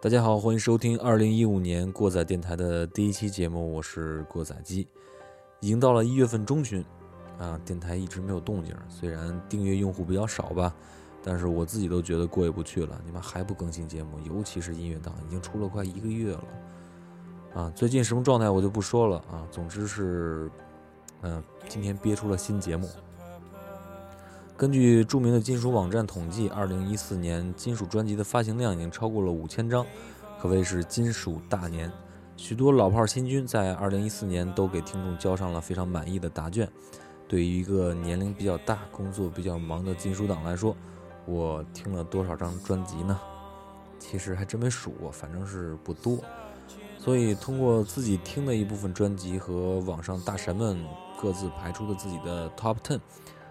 大家好，欢迎收听二零一五年过载电台的第一期节目，我是过载机。已经到了一月份中旬，啊，电台一直没有动静。虽然订阅用户比较少吧，但是我自己都觉得过意不去了。你们还不更新节目，尤其是音乐档，已经出了快一个月了。啊，最近什么状态我就不说了啊。总之是，嗯，今天憋出了新节目。根据著名的金属网站统计，二零一四年金属专辑的发行量已经超过了五千张，可谓是金属大年。许多老炮新军在二零一四年都给听众交上了非常满意的答卷。对于一个年龄比较大、工作比较忙的金属党来说，我听了多少张专辑呢？其实还真没数过，反正是不多。所以通过自己听的一部分专辑和网上大神们各自排出的自己的 Top Ten。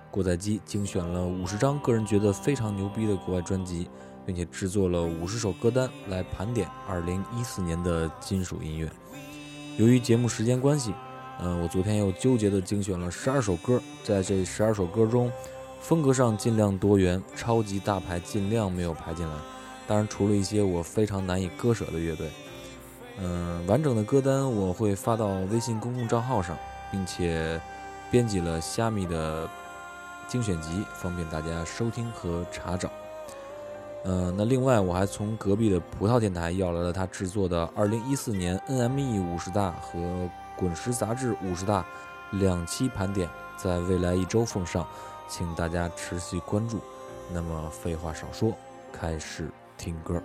过载机精选了五十张个人觉得非常牛逼的国外专辑，并且制作了五十首歌单来盘点二零一四年的金属音乐。由于节目时间关系，嗯，我昨天又纠结的精选了十二首歌，在这十二首歌中，风格上尽量多元，超级大牌尽量没有排进来。当然，除了一些我非常难以割舍的乐队。嗯，完整的歌单我会发到微信公共账号上，并且编辑了虾米的。精选集方便大家收听和查找。嗯，那另外我还从隔壁的葡萄电台要来了他制作的2014年 NME 五十大和滚石杂志五十大两期盘点，在未来一周奉上，请大家持续关注。那么废话少说，开始听歌。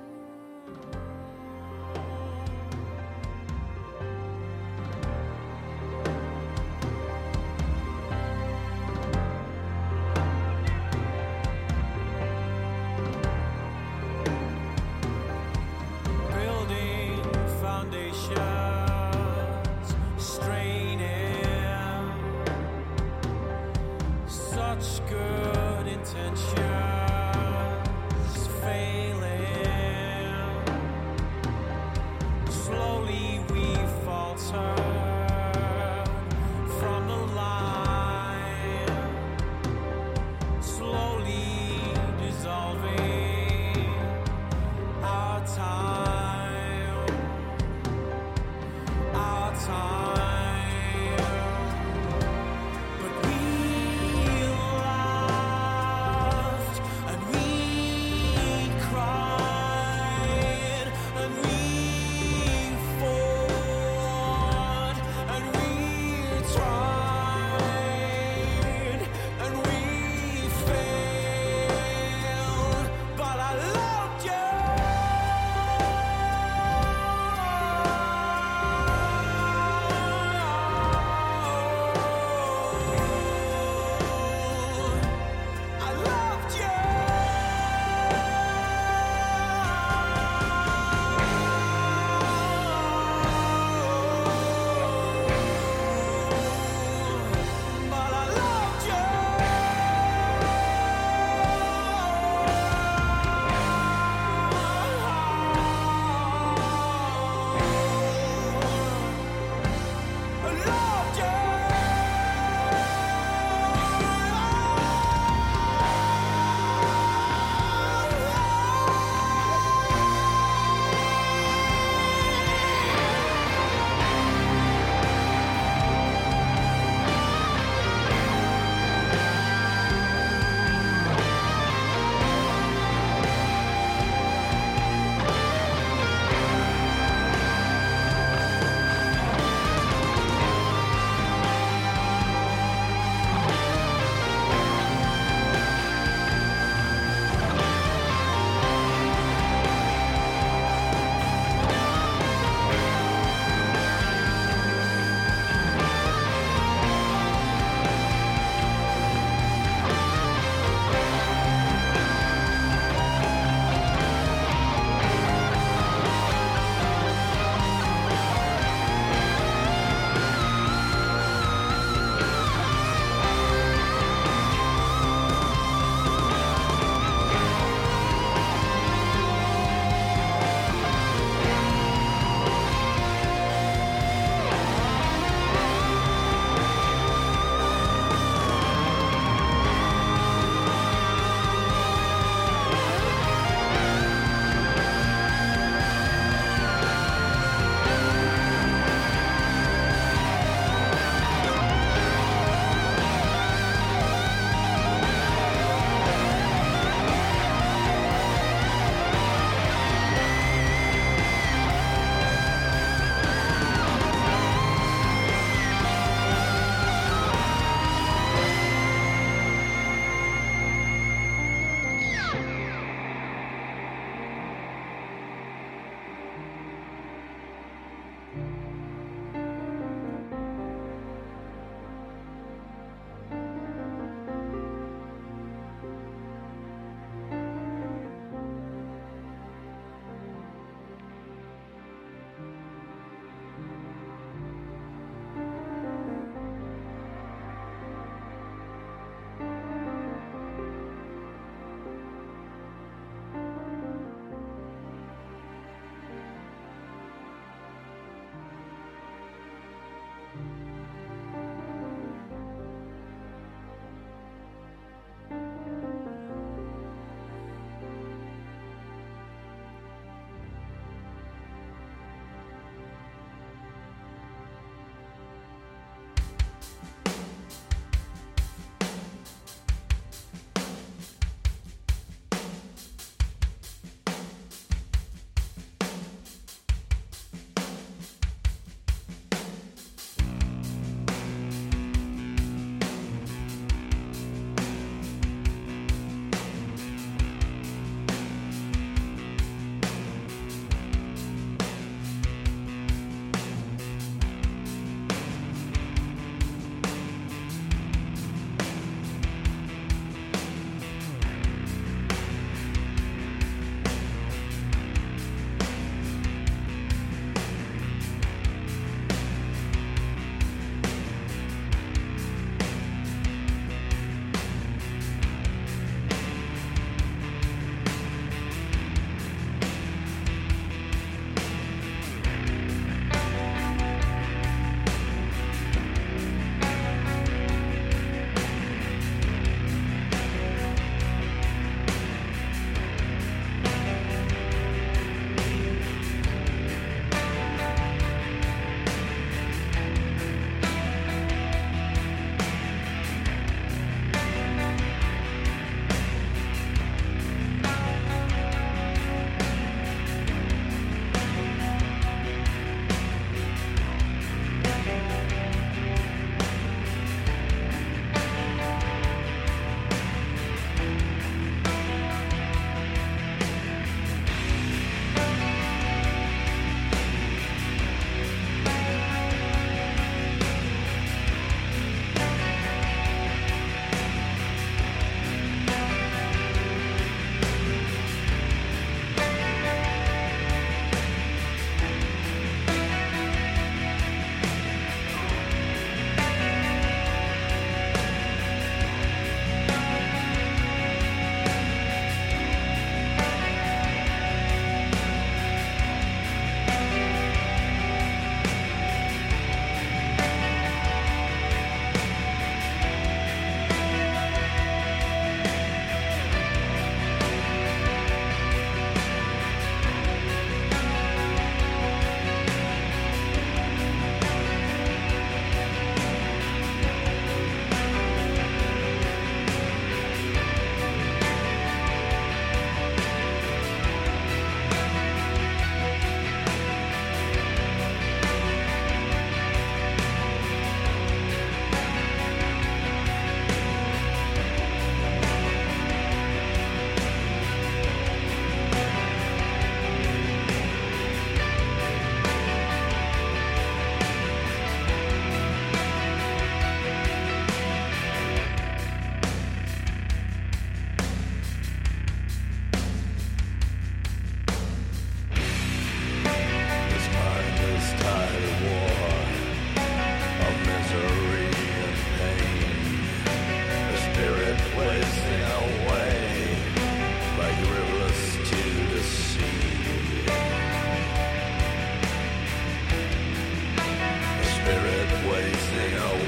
know.